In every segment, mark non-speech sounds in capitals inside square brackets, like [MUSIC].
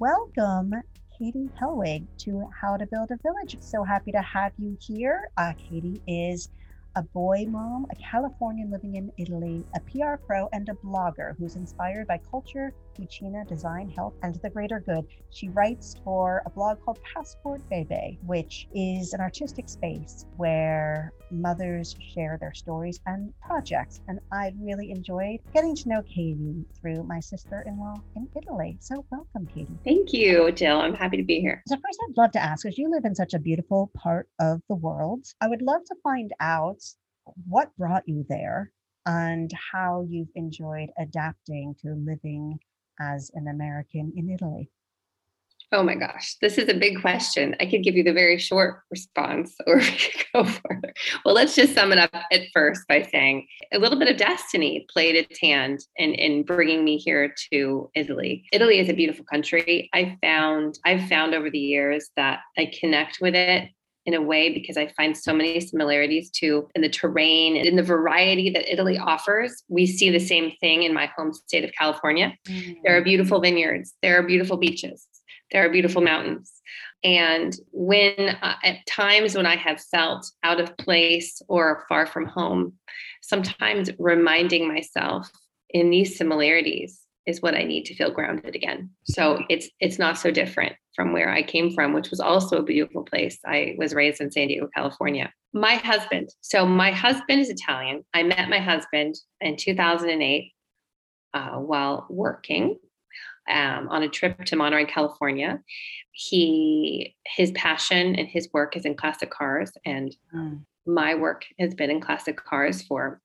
welcome Katie Helwig to How to Build a Village. So happy to have you here. Uh, Katie is a boy mom, a Californian living in Italy, a PR pro, and a blogger who's inspired by culture, Cucina, design, health, and the greater good. She writes for a blog called Passport Bebe, which is an artistic space where mothers share their stories and projects. And I really enjoyed getting to know Katie through my sister in law in Italy. So, welcome, Katie. Thank you, Jill. I'm happy to be here. So, first, I'd love to ask, as you live in such a beautiful part of the world, I would love to find out what brought you there and how you've enjoyed adapting to living as an American in Italy? Oh my gosh, this is a big question. I could give you the very short response [LAUGHS] or we could go further. Well, let's just sum it up at first by saying a little bit of destiny played its hand in, in bringing me here to Italy. Italy is a beautiful country. I found, I've found over the years that I connect with it in a way because I find so many similarities to in the terrain and in the variety that Italy offers. We see the same thing in my home state of California. Mm. There are beautiful vineyards, there are beautiful beaches, there are beautiful mountains. And when uh, at times when I have felt out of place or far from home, sometimes reminding myself in these similarities is what I need to feel grounded again. So it's it's not so different from where I came from, which was also a beautiful place. I was raised in San Diego, California. My husband, so my husband is Italian. I met my husband in 2008 uh, while working um, on a trip to Monterey, California. He his passion and his work is in classic cars, and mm. my work has been in classic cars for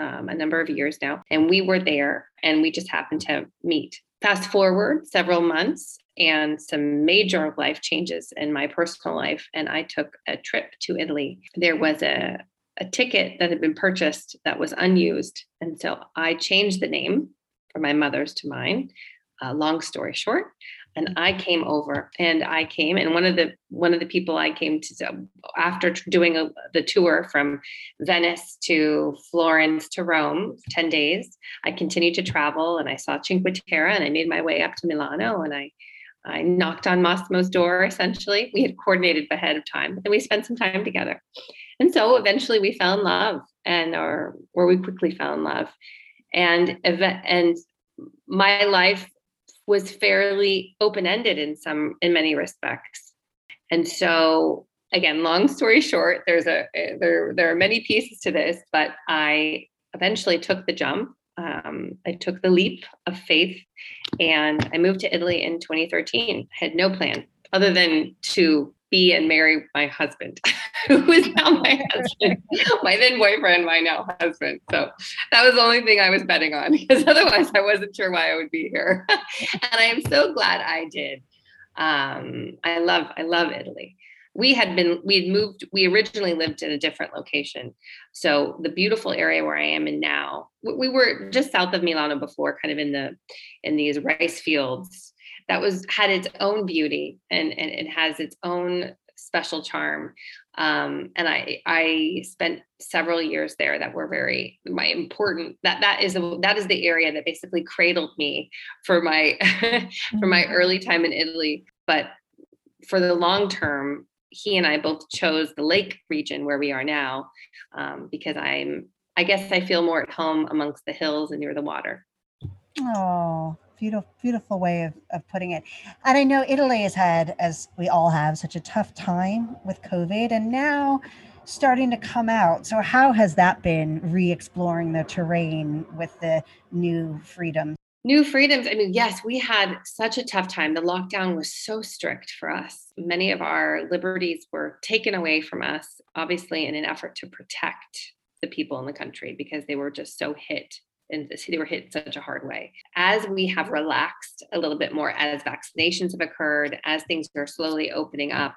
um, a number of years now. And we were there and we just happened to meet. Fast forward several months and some major life changes in my personal life. And I took a trip to Italy. There was a, a ticket that had been purchased that was unused. And so I changed the name from my mother's to mine. Uh, long story short, and mm-hmm. I came over and I came and one of the one of the people I came to after doing a, the tour from Venice to Florence to Rome 10 days I continued to travel and I saw Cinque Terre and I made my way up to Milano and I I knocked on Massimo's door essentially. We had coordinated ahead of time and we spent some time together. And so eventually we fell in love and or or we quickly fell in love. And event and my life was fairly open-ended in some in many respects. And so again long story short there's a there there are many pieces to this but i eventually took the jump um, i took the leap of faith and i moved to italy in 2013 I had no plan other than to be and marry my husband, [LAUGHS] [LAUGHS] who is now my husband, my then boyfriend, my now husband. So that was the only thing I was betting on [LAUGHS] because otherwise I wasn't sure why I would be here. [LAUGHS] and I am so glad I did. Um, I love, I love Italy. We had been, we had moved, we originally lived in a different location. So the beautiful area where I am in now, we were just south of Milano before, kind of in the, in these rice fields that was had its own beauty and, and it has its own special charm. Um, and I I spent several years there that were very my important that that is a, that is the area that basically cradled me for my [LAUGHS] for my mm-hmm. early time in Italy. But for the long term, he and I both chose the lake region where we are now um, because I'm I guess I feel more at home amongst the hills and near the water. Oh, beautiful beautiful way of, of putting it. And i know italy has had as we all have such a tough time with covid and now starting to come out. So how has that been re-exploring the terrain with the new freedoms new freedoms i mean yes we had such a tough time. The lockdown was so strict for us. Many of our liberties were taken away from us obviously in an effort to protect the people in the country because they were just so hit and they were hit such a hard way. As we have relaxed a little bit more, as vaccinations have occurred, as things are slowly opening up,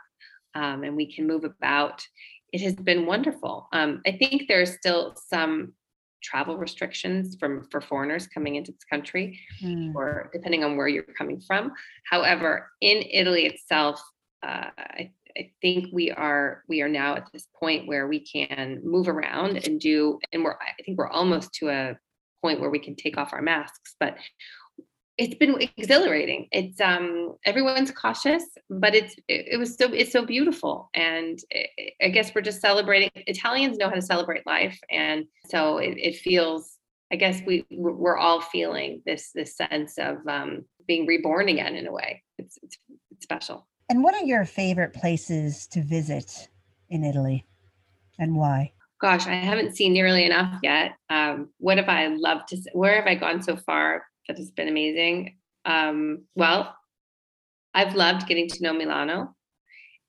um, and we can move about, it has been wonderful. Um, I think there's still some travel restrictions from for foreigners coming into this country, mm. or depending on where you're coming from. However, in Italy itself, uh, I I think we are we are now at this point where we can move around and do and we're I think we're almost to a point where we can take off our masks but it's been exhilarating. It's um everyone's cautious, but it's it, it was so it's so beautiful, and I guess we're just celebrating. Italians know how to celebrate life, and so it, it feels. I guess we we're all feeling this this sense of um, being reborn again in a way. It's, it's it's special. And what are your favorite places to visit in Italy, and why? Gosh, I haven't seen nearly enough yet. Um, what have I loved to? See? Where have I gone so far? that has been amazing. Um, well, I've loved getting to know Milano.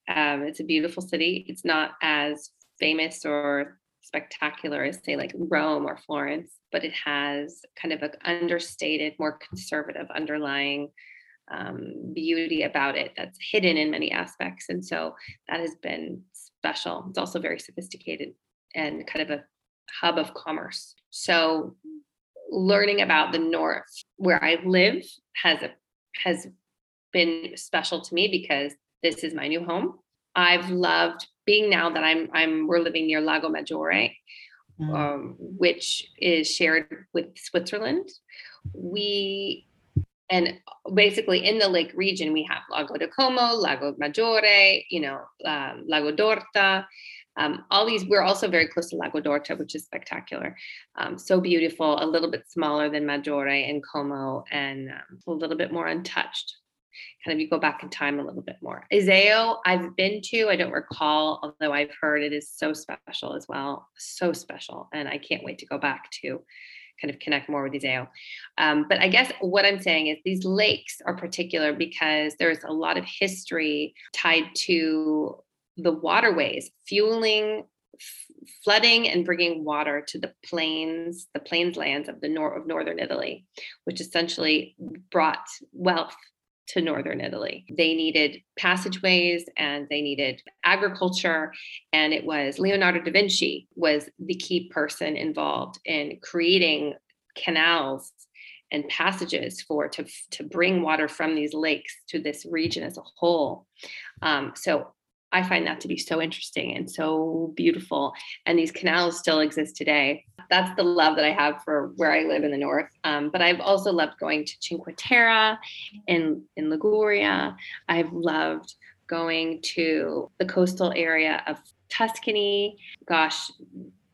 Um, it's a beautiful city. It's not as famous or spectacular as, say, like Rome or Florence, but it has kind of an understated, more conservative underlying um, beauty about it that's hidden in many aspects. And so that has been special. It's also very sophisticated and kind of a hub of commerce. So learning about the north where I live has a, has been special to me because this is my new home. I've loved being now that I'm I'm we're living near Lago Maggiore, mm. um, which is shared with Switzerland. We and basically in the lake region we have Lago di Como, Lago Maggiore, you know, um, Lago d'Orta, um, all these, we're also very close to Lago d'Orta, which is spectacular. Um, so beautiful, a little bit smaller than Maggiore and Como, and um, a little bit more untouched. Kind of you go back in time a little bit more. Iseo, I've been to, I don't recall, although I've heard it is so special as well. So special. And I can't wait to go back to kind of connect more with Iseo. Um, but I guess what I'm saying is these lakes are particular because there's a lot of history tied to the waterways, fueling, f- flooding, and bringing water to the plains, the plains lands of the north of northern Italy, which essentially brought wealth to northern Italy. They needed passageways and they needed agriculture and it was Leonardo da Vinci was the key person involved in creating canals and passages for to to bring water from these lakes to this region as a whole. Um, so I find that to be so interesting and so beautiful. And these canals still exist today. That's the love that I have for where I live in the north. Um, but I've also loved going to Cinque Terre in, in Liguria. I've loved going to the coastal area of Tuscany. Gosh,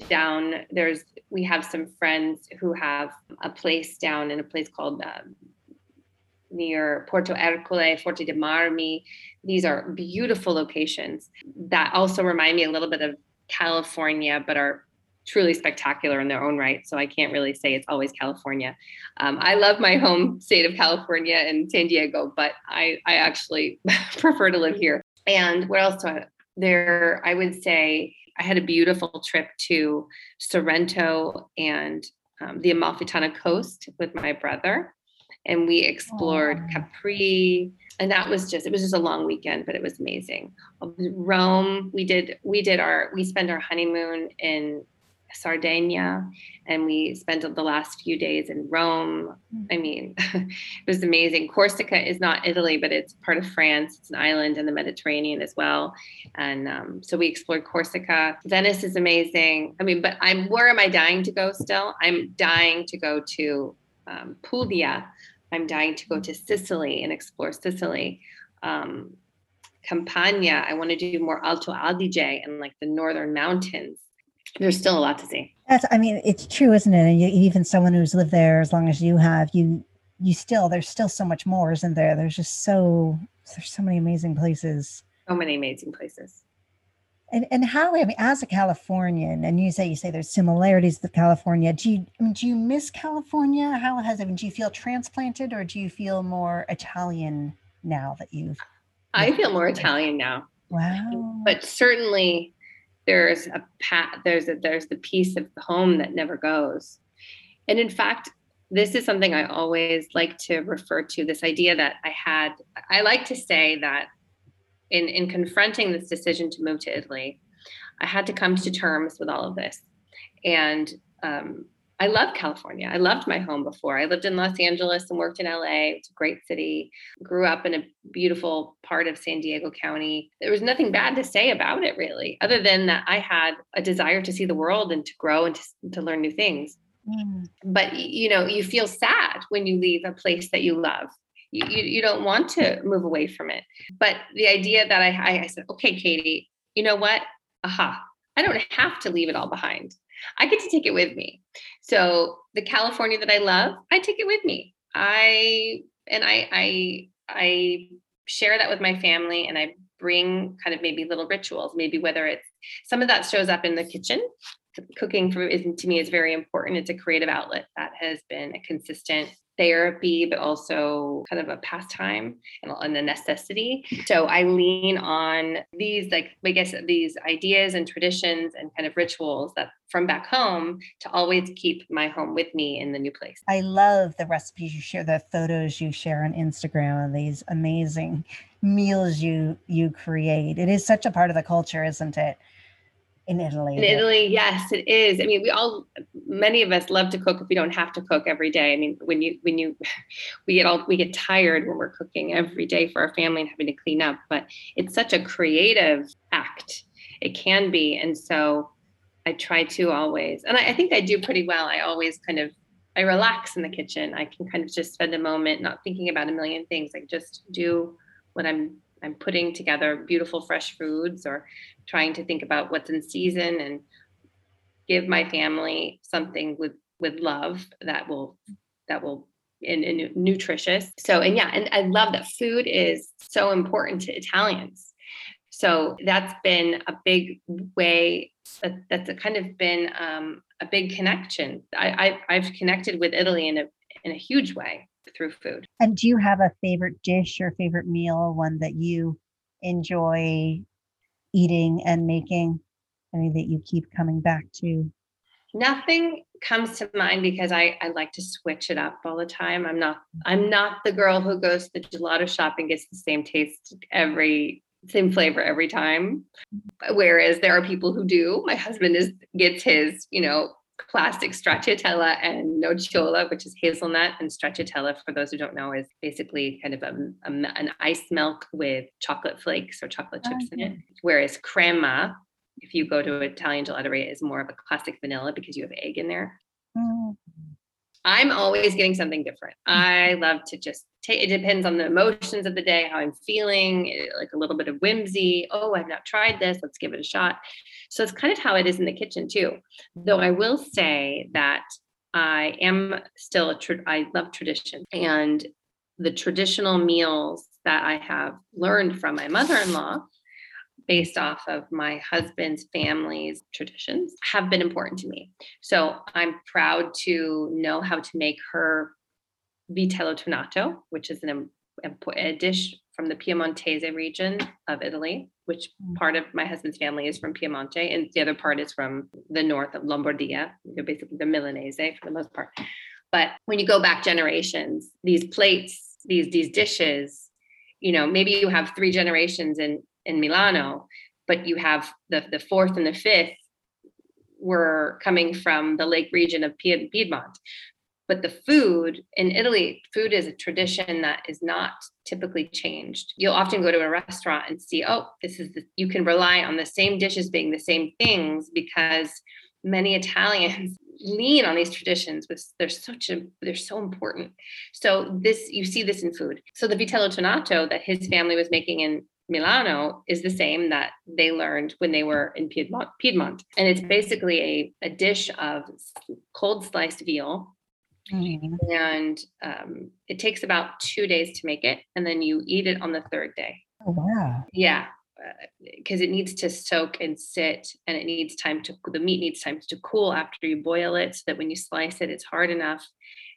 down there's we have some friends who have a place down in a place called um, near Porto Ercole, Forte dei Marmi. These are beautiful locations that also remind me a little bit of California, but are truly spectacular in their own right. So I can't really say it's always California. Um, I love my home state of California and San Diego, but I, I actually [LAUGHS] prefer to live here. And what else? do I, there, I would say I had a beautiful trip to Sorrento and um, the Amalfitana coast with my brother and we explored Aww. Capri and that was just it was just a long weekend but it was amazing. Rome we did we did our we spent our honeymoon in sardinia and we spent the last few days in rome. I mm. mean [LAUGHS] it was amazing. Corsica is not italy but it's part of france. It's an island in the mediterranean as well. And um, so we explored corsica. Venice is amazing. I mean but i'm where am i dying to go still? I'm dying to go to um, puglia I'm dying to go to Sicily and explore Sicily. Um, Campania, I want to do more Alto Adige and like the northern mountains. There's still a lot to see. That's, I mean, it's true, isn't it? And you, even someone who's lived there as long as you have, you, you still, there's still so much more, isn't there? There's just so, there's so many amazing places. So many amazing places. And and how I mean, as a Californian, and you say you say there's similarities with California. Do you I mean, do you miss California? How has it? Do you feel transplanted, or do you feel more Italian now that you've? I feel more Italian now. Wow. But certainly, there's a pat. There's a there's the piece of the home that never goes. And in fact, this is something I always like to refer to. This idea that I had. I like to say that in in confronting this decision to move to Italy, I had to come to terms with all of this. And um, I love California. I loved my home before. I lived in Los Angeles and worked in LA. It's a great city. Grew up in a beautiful part of San Diego County. There was nothing bad to say about it, really, other than that I had a desire to see the world and to grow and to, to learn new things. Mm. But you know, you feel sad when you leave a place that you love. You, you, don't want to move away from it. But the idea that I, I, I said, okay, Katie, you know what? Aha, I don't have to leave it all behind. I get to take it with me. So the California that I love, I take it with me. I and I I I share that with my family and I bring kind of maybe little rituals, maybe whether it's some of that shows up in the kitchen. Cooking for is to me is very important. It's a creative outlet that has been a consistent therapy, but also kind of a pastime and, a necessity. So I lean on these, like, I guess, these ideas and traditions and kind of rituals that from back home to always keep my home with me in the new place. I love the recipes you share, the photos you share on Instagram, and these amazing meals you you create. It is such a part of the culture, isn't it? In Italy. In Italy, yes, it is. I mean, we all, many of us love to cook if we don't have to cook every day. I mean, when you, when you, [LAUGHS] we get all, we get tired when we're cooking every day for our family and having to clean up, but it's such a creative act. It can be. And so I try to always, and I, I think I do pretty well. I always kind of, I relax in the kitchen. I can kind of just spend a moment not thinking about a million things. I just do what I'm I'm putting together beautiful fresh foods or trying to think about what's in season and give my family something with with love that will that will and, and nutritious. So and yeah, and I love that food is so important to Italians. So that's been a big way that, that's a kind of been um, a big connection. I, I've connected with Italy in a in a huge way through food. And do you have a favorite dish or favorite meal, one that you enjoy eating and making? Any that you keep coming back to? Nothing comes to mind because I, I like to switch it up all the time. I'm not I'm not the girl who goes to the gelato shop and gets the same taste every same flavor every time. Whereas there are people who do. My husband is gets his, you know, classic stracciatella and nocciola, which is hazelnut. And stracciatella, for those who don't know, is basically kind of a, a, an ice milk with chocolate flakes or chocolate chips oh, in it. Whereas crema, if you go to Italian gelateria, is more of a classic vanilla because you have egg in there. Mm. I'm always getting something different. I love to just take it depends on the emotions of the day, how I'm feeling, eh, like a little bit of whimsy. Oh, I've not tried this. Let's give it a shot. So it's kind of how it is in the kitchen too. Though mm-hmm. I will say that I am still a tra- I love tradition and the traditional meals that I have learned from my mother-in-law based off of my husband's family's traditions have been important to me. So I'm proud to know how to make her vitello tonnato, which is an, a, dish from the Piemontese region of Italy, which mm. part of my husband's family is from Piemonte, and the other part is from the north of Lombardia, They're basically the Milanese for the most part. But when you go back generations, these plates, these these dishes, you know, maybe you have three generations in in Milano, but you have the, the fourth and the fifth were coming from the lake region of Piedmont. But the food in Italy, food is a tradition that is not typically changed. You'll often go to a restaurant and see, oh, this is the, you can rely on the same dishes being the same things because many [LAUGHS] Italians lean on these traditions but they're such a they're so important so this you see this in food so the vitello tonnato that his family was making in Milano is the same that they learned when they were in Piedmont. Piedmont. And it's basically a, a dish of cold sliced veal. Mm-hmm. And um, it takes about two days to make it. And then you eat it on the third day. Oh, wow. Yeah. Because uh, it needs to soak and sit, and it needs time to, the meat needs time to cool after you boil it so that when you slice it, it's hard enough.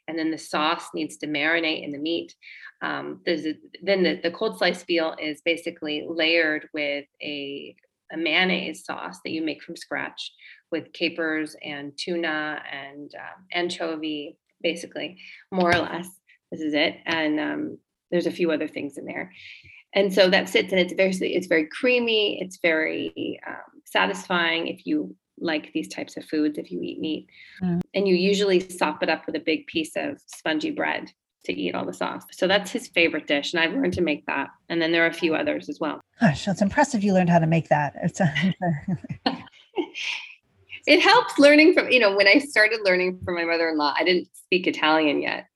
And then the sauce needs to marinate in the meat um, there's a, then the, the cold sliced veal is basically layered with a, a mayonnaise sauce that you make from scratch with capers and tuna and uh, anchovy, basically, more or less. This is it. And um, there's a few other things in there. And so that sits and it's very, it's very creamy. It's very um, satisfying if you like these types of foods, if you eat meat. Mm. And you usually sop it up with a big piece of spongy bread to eat all the sauce. So that's his favorite dish. And I've learned to make that. And then there are a few others as well. Gosh, it's impressive you learned how to make that. It's a, [LAUGHS] [LAUGHS] it helps learning from, you know, when I started learning from my mother-in-law, I didn't speak Italian yet.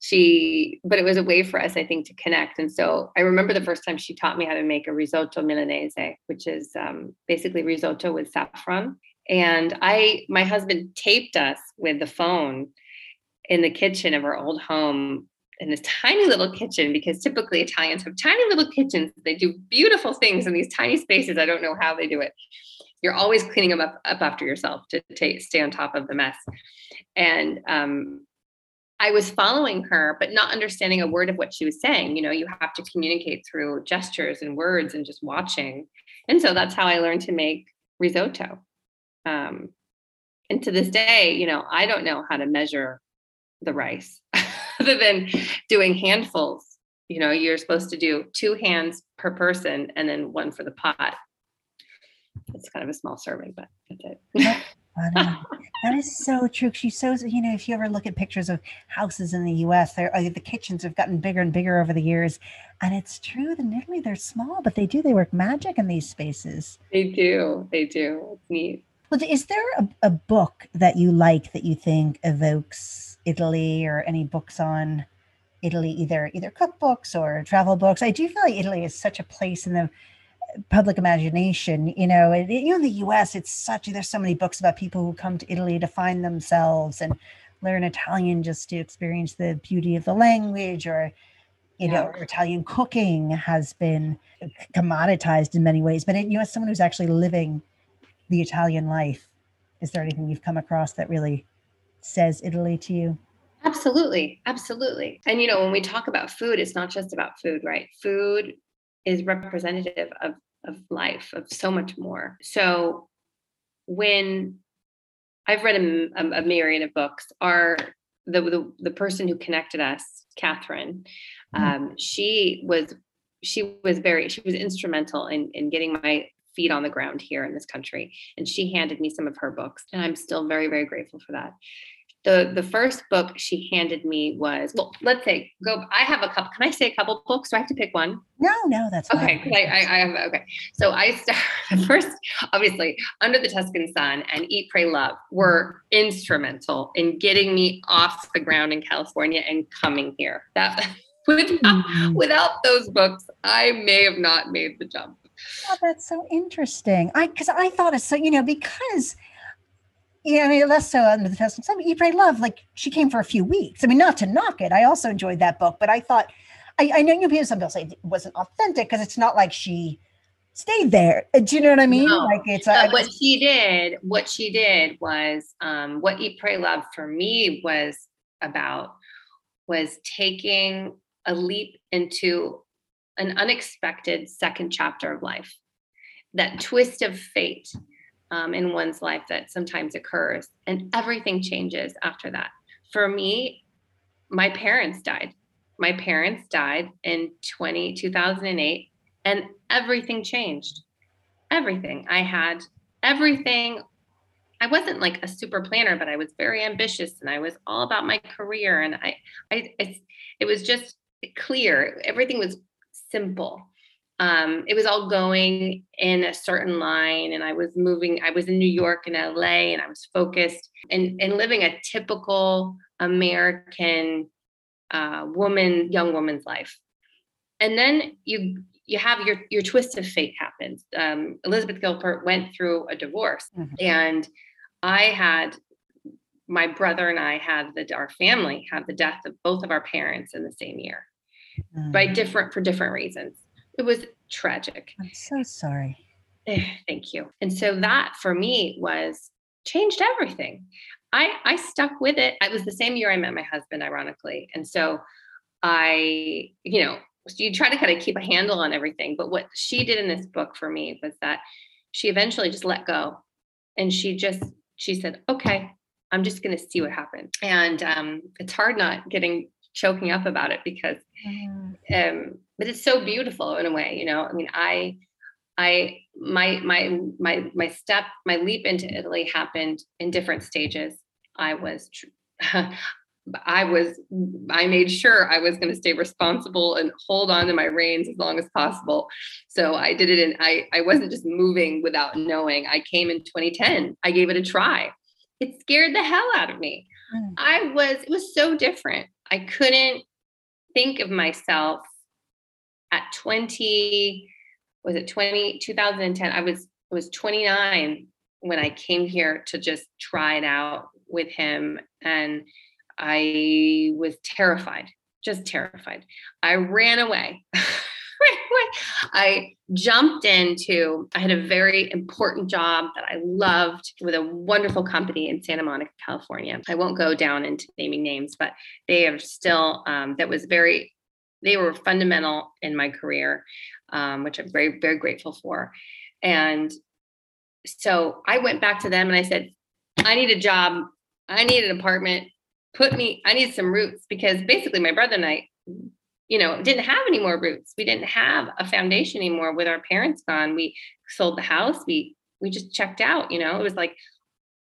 She, but it was a way for us, I think, to connect. And so I remember the first time she taught me how to make a risotto milanese, which is um, basically risotto with saffron. And I, my husband taped us with the phone in the kitchen of our old home in this tiny little kitchen because typically Italians have tiny little kitchens. They do beautiful things in these tiny spaces. I don't know how they do it. You're always cleaning them up, up after yourself to take, stay on top of the mess. And um, I was following her, but not understanding a word of what she was saying. You know, you have to communicate through gestures and words and just watching. And so that's how I learned to make risotto. Um, and to this day, you know, I don't know how to measure the rice [LAUGHS] other than doing handfuls. You know, you're supposed to do two hands per person and then one for the pot. It's kind of a small serving, but that's [LAUGHS] it. that is so true. She shows, you know, if you ever look at pictures of houses in the US, they're, uh, the kitchens have gotten bigger and bigger over the years. And it's true that in Italy, they're small, but they do, they work magic in these spaces. They do. They do. It's neat. Well, is there a, a book that you like that you think evokes Italy or any books on Italy, either either cookbooks or travel books? I do feel like Italy is such a place in the public imagination. You know, it, you know, in the U.S., it's such there's so many books about people who come to Italy to find themselves and learn Italian just to experience the beauty of the language, or you yeah. know, Italian cooking has been commoditized in many ways. But it, you know, as someone who's actually living the Italian life, is there anything you've come across that really says Italy to you? Absolutely. Absolutely. And, you know, when we talk about food, it's not just about food, right? Food is representative of, of life, of so much more. So when I've read a, a, a myriad of books, are the, the, the person who connected us, Catherine, mm-hmm. um, she was she was very she was instrumental in in getting my feet on the ground here in this country and she handed me some of her books and i'm still very very grateful for that the the first book she handed me was well let's say go i have a couple can i say a couple books? Do i have to pick one? No no that's okay I, I, I, have okay. So i started [LAUGHS] first obviously under the tuscan sun and eat pray love were instrumental in getting me off the ground in california and coming here. That [LAUGHS] without, mm-hmm. without those books i may have not made the jump. Oh, that's so interesting. I because i thought it's so you know because yeah, I mean, less so under the Tuscan Sun. Eat, Pray, Love, like she came for a few weeks. I mean, not to knock it. I also enjoyed that book, but I thought, I, I know you know, some people say it wasn't authentic because it's not like she stayed there. Uh, do you know what I mean? No. Like it's uh, what she did. What she did was um, what Eat, Pray, Love for me was about was taking a leap into an unexpected second chapter of life. That twist of fate um, in one's life that sometimes occurs, and everything changes after that. For me, my parents died. My parents died in 20, 2008, and everything changed. Everything. I had everything. I wasn't like a super planner, but I was very ambitious and I was all about my career. And I, I, it was just clear. Everything was simple um, it was all going in a certain line and i was moving i was in new york and la and i was focused and, and living a typical american uh, woman young woman's life and then you you have your your twist of fate happens um, elizabeth gilbert went through a divorce mm-hmm. and i had my brother and i had the our family had the death of both of our parents in the same year mm-hmm. by different for different reasons it was tragic. I'm so sorry. Eh, thank you. And so that for me was changed everything. I I stuck with it. It was the same year I met my husband, ironically. And so I, you know, you try to kind of keep a handle on everything. But what she did in this book for me was that she eventually just let go. And she just she said, okay, I'm just gonna see what happens. And um, it's hard not getting choking up about it because mm. um, but it's so beautiful in a way you know i mean i i my my my my step my leap into italy happened in different stages i was [LAUGHS] I was, I made sure I was going to stay responsible and hold on to my reins as long as possible. So I did it and I, I wasn't just moving without knowing. I came in 2010. I gave it a try. It scared the hell out of me. Mm. I was, it was so different. I couldn't think of myself at 20, was it 20, 2010? I was, was 29 when I came here to just try it out with him. And I was terrified, just terrified. I ran away. [LAUGHS] I jumped into, I had a very important job that I loved with a wonderful company in Santa Monica, California. I won't go down into naming names, but they are still, um, that was very, they were fundamental in my career, um, which I'm very, very grateful for. And so I went back to them and I said, I need a job. I need an apartment. Put me, I need some roots because basically my brother and I, you know, didn't have any more roots. We didn't have a foundation anymore with our parents gone. We sold the house. We we just checked out, you know. It was like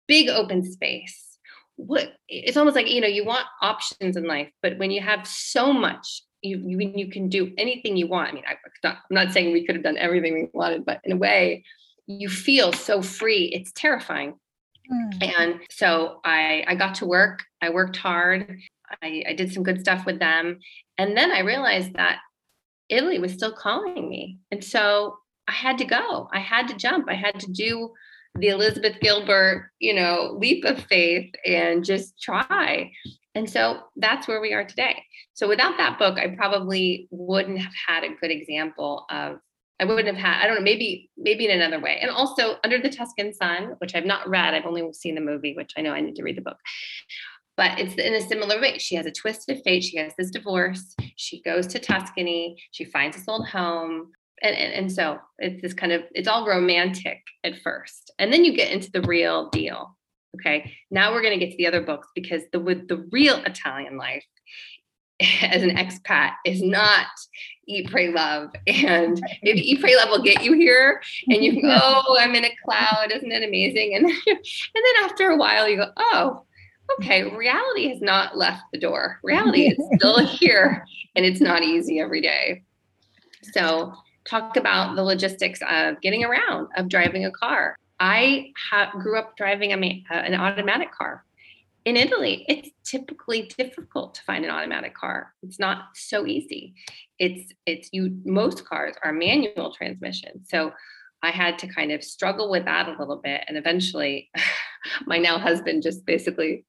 big open space. What it's almost like, you know, you want options in life, but when you have so much you, you you can do anything you want. I mean, I, am not saying we could have done everything we wanted, but in a way, you feel so free. It's terrifying. Mm. And so I, I got to work. I worked hard. I, I did some good stuff with them. And then I realized that Italy was still calling me. And so I had to go. I had to jump. I had to do the Elizabeth Gilbert, you know, leap of faith and just try. And so that's where we are today. So without that book, I probably wouldn't have had a good example of I wouldn't have had, I don't know, maybe, maybe in another way. And also Under the Tuscan Sun, which I've not read, I've only seen the movie, which I know I need to read the book. But it's in a similar way. She has a twisted fate. She has this divorce. She goes to Tuscany. She finds this old home. And, and, and so it's this kind of, it's all romantic at first. And then you get into the real deal. Okay. Now we're going to get to the other books because the with the real Italian life [LAUGHS] as an expat is not eat, pray, love. [LAUGHS] And if eat, pray, love will get you here and you [LAUGHS] go, oh, I'm in a cloud. Isn't it amazing? And, and then after a while you go, oh, okay, reality has not left the door. [LAUGHS] Reality is still here and it's not easy every day. So talk about the logistics of getting around, of driving a car. I ha- grew up driving a, uh, an automatic car in Italy, it's typically difficult to find an automatic car. It's not so easy. It's it's you most cars are manual transmission. So I had to kind of struggle with that a little bit and eventually [LAUGHS] [LAUGHS] my now husband just basically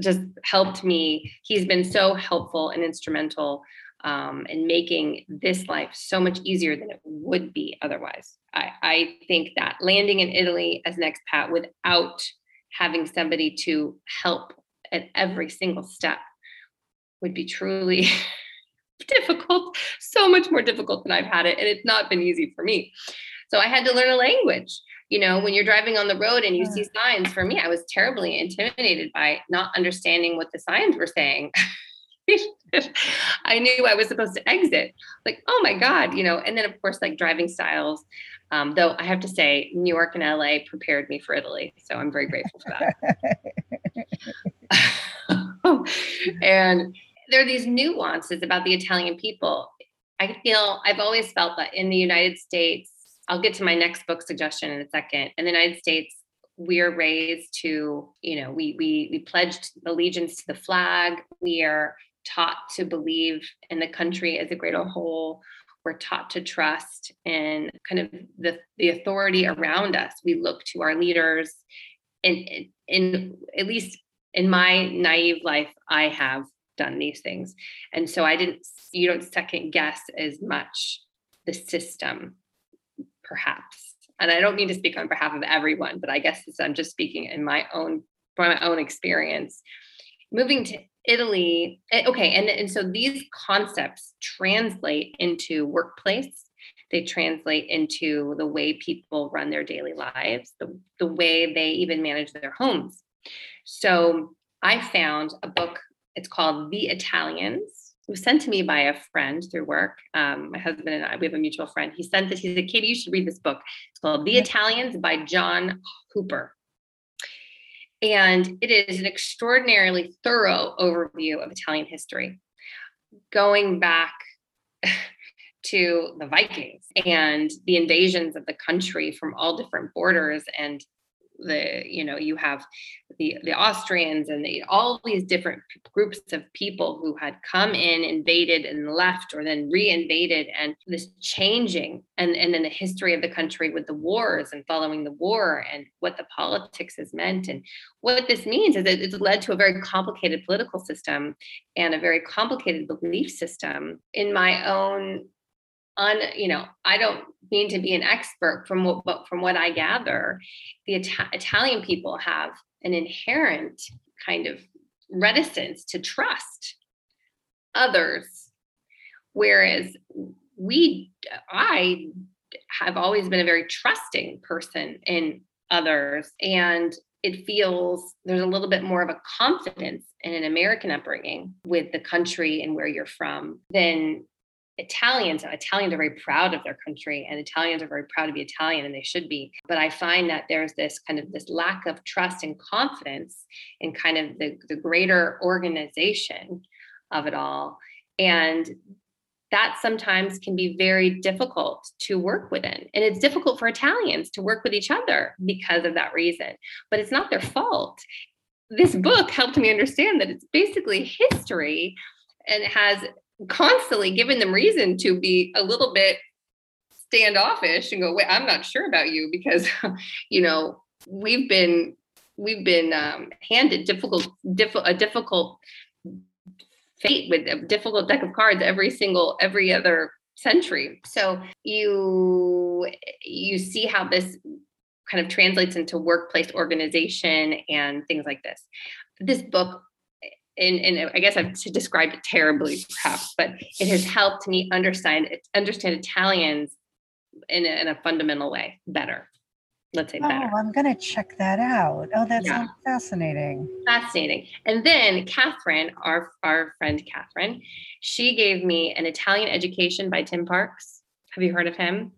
just helped me. He's been so helpful and instrumental um, in making this life so much easier than it would be otherwise. I, I think that landing in Italy as an expat without having somebody to help at every single step would be truly [LAUGHS] difficult, so much more difficult than I've had it. And it's not been easy for me. So I had to learn a language. You know, when you're driving on the road and you see signs, for me, I was terribly intimidated by not understanding what the signs were saying. [LAUGHS] I knew I was supposed to exit. Like, oh my God, you know, and then of course, like driving styles. Um, though I have to say, New York and LA prepared me for Italy. So I'm very grateful for that. [LAUGHS] and there are these nuances about the Italian people. I feel I've always felt that in the United States, I'll get to my next book suggestion in a second. In the United States, we are raised to, you know, we we we pledged allegiance to the flag. We are taught to believe in the country as a greater whole we're taught to trust in kind of the, the authority around us. We look to our leaders. And in at least in my naive life, I have done these things. And so I didn't, you don't second guess as much the system, perhaps. And I don't mean to speak on behalf of everyone, but I guess I'm just speaking in my own, from my own experience. Moving to Italy, eh, okay, and, and so these concepts translate into workplace. They translate into the way people run their daily lives, the, the way they even manage their homes. So I found a book, it's called The Italians. It was sent to me by a friend through work. Um, my husband and I, we have a mutual friend. He sent this, he said, Katie, you should read this book. It's called The Italians by John Hooper And it is an extraordinarily thorough overview of Italian history, going back [LAUGHS] to the Vikings and the invasions of the country from all different borders and the you know you have the the Austrians and the, all these different groups of people who had come in, invaded and left, or then re-invaded, and this changing, and and then the history of the country with the wars and following the war, and what the politics has meant, and what this means is that it's led to a very complicated political system and a very complicated belief system. In my own on you know i don't mean to be an expert from what but from what i gather the Ita- italian people have an inherent kind of reticence to trust others. Whereas we i have always been a very trusting person in others and it feels there's a little bit more of a confidence in an american upbringing with the country and where you're from than Italians, Italians are very proud of their country and Italians are very proud to be Italian and they should be. But I find that there's this kind of this lack of trust and confidence in kind of the, the greater organization of it all. And that sometimes can be very difficult to work within. And it's difficult for Italians to work with each other because of that reason. But it's not their fault. This book helped me understand that it's basically history and has constantly giving them reason to be a little bit standoffish and go, wait, I'm not sure about you because, [LAUGHS] you know, we've been we've been um, handed difficult, diff- a difficult fate with a difficult deck of cards every single every other century. So you you see how this kind of translates into workplace organization and things like this. This book and, and I guess I've described it terribly, perhaps, but it has helped me understand understand Italians in a, in a fundamental way better. Let's say better. Oh, I'm going to check that out. Oh, that yeah. sounds fascinating. Fascinating. And then Catherine, our our friend Catherine, she gave me an Italian education by Tim Parks. Have you heard of him?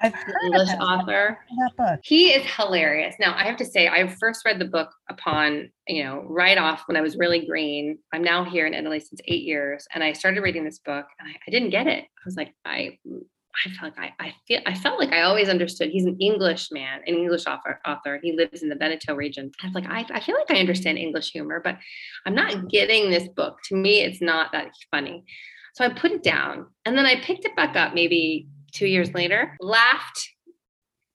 I've heard English author. That book. He is hilarious. Now, I have to say, I first read the book upon, you know, right off when I was really green. I'm now here in Italy since eight years, and I started reading this book, and I, I didn't get it. I was like, I, I felt like I, I feel, I felt like I always understood. He's an English man, an English author. Author. He lives in the Veneto region. I was like, I, I feel like I understand English humor, but I'm not getting this book. To me, it's not that funny. So I put it down, and then I picked it back up maybe two years later, laughed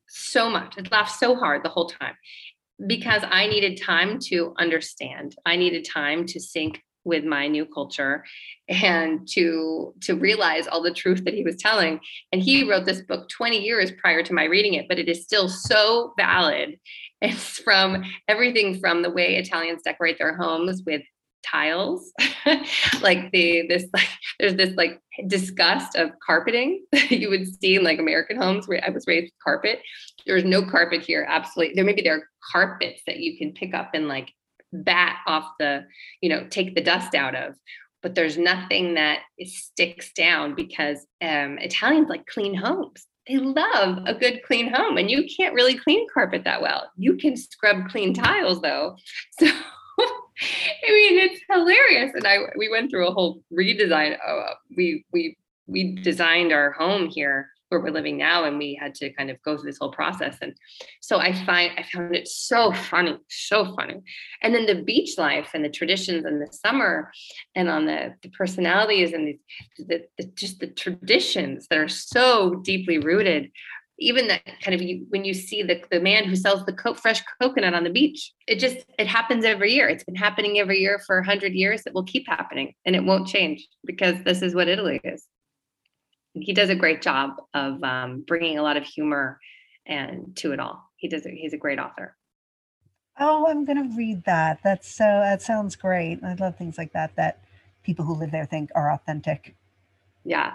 so much. I laughed so hard the whole time because I needed time to understand. I needed time to sync with my new culture and to to realize all the truth that he was telling and he wrote this book 20 years prior to my reading it but it is still so valid it's from everything from the way italians decorate their homes with tiles [LAUGHS] like the this like there's this like disgust of carpeting [LAUGHS] that you would see in like american homes where i was raised with carpet there's no carpet here absolutely. There maybe there are carpets that you can pick up and like bat off the you know take the dust out of but there's nothing that sticks down because um, italians like clean homes. They love a good clean home and you can't really clean carpet that well. You can scrub clean tiles though [LAUGHS] so [LAUGHS] I mean, it's hilarious. And I we went through a whole redesign. Uh, we we we designed our home here where we're living now, and we had to kind of go through this whole process. And so I find I found it so funny, so funny. And then the beach life and the traditions and the summer, and on the, the personalities and the, the, the just the traditions that are so deeply rooted even that kind of you, when you see the, the man who sells the co- fresh coconut on the beach it just it happens every year. It's been happening every year for 100 years. It will keep happening and it won't change because this is what italy is. He does a great job of um, bringing a lot of humor and to it all. He does he's a great author. Oh i'm going to read that. That's so that sounds great. I love things like that that people who live there think are authentic. Yeah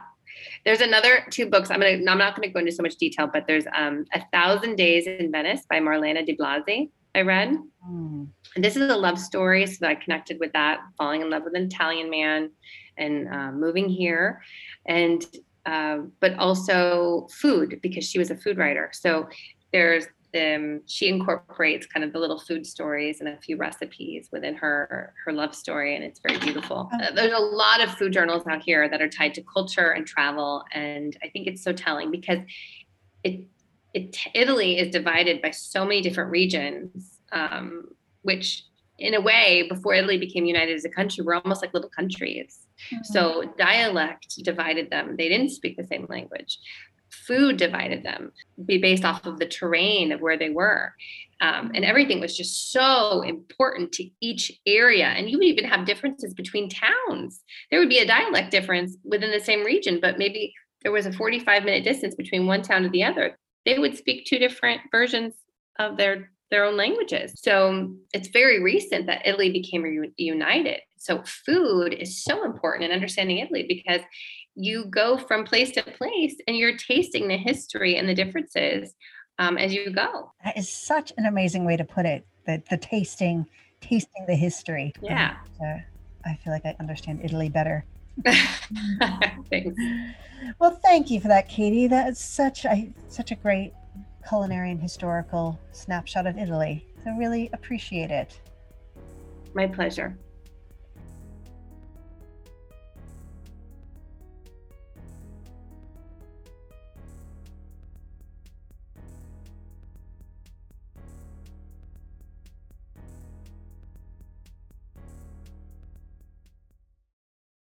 there's another two books. I'm gonna. I'm not gonna go into so much detail, but there's um, a Thousand Days in Venice by Marlene de Blasi. I read. Mm. And this is a love story, so I connected with that, falling in love with an Italian man, and uh, moving here, and uh, but also food because she was a food writer. So there's um, she incorporates kind of the little food stories and a few recipes within her her love story, and it's very beautiful. Oh. Uh, there's a lot of food journals out here that are tied to culture and travel, and I think it's so telling because it it Italy is divided by so many different regions, um, which in a way, before Italy became united as a country, we're almost like little countries. Mm-hmm. So dialect divided them. They didn't speak the same language. Food divided them, be based off of the terrain of where they were. Um, and everything was just so important to each area. And you would even have differences between towns. There would be a dialect difference within the same region, but maybe there was a 45 minute distance between one town to the other. They would speak two different versions of their their own languages. So it's very recent that Italy became united. So food is so important in understanding Italy because you go from place to place and you're tasting the history and the differences um, as you go. That is such an amazing way to put it. The the tasting, tasting the history. Yeah. Uh, I feel like I understand Italy better. [LAUGHS] Thanks. Well, thank you for that, Katie. That is such a such a great culinary and historical snapshot of Italy. So really appreciate it. My pleasure.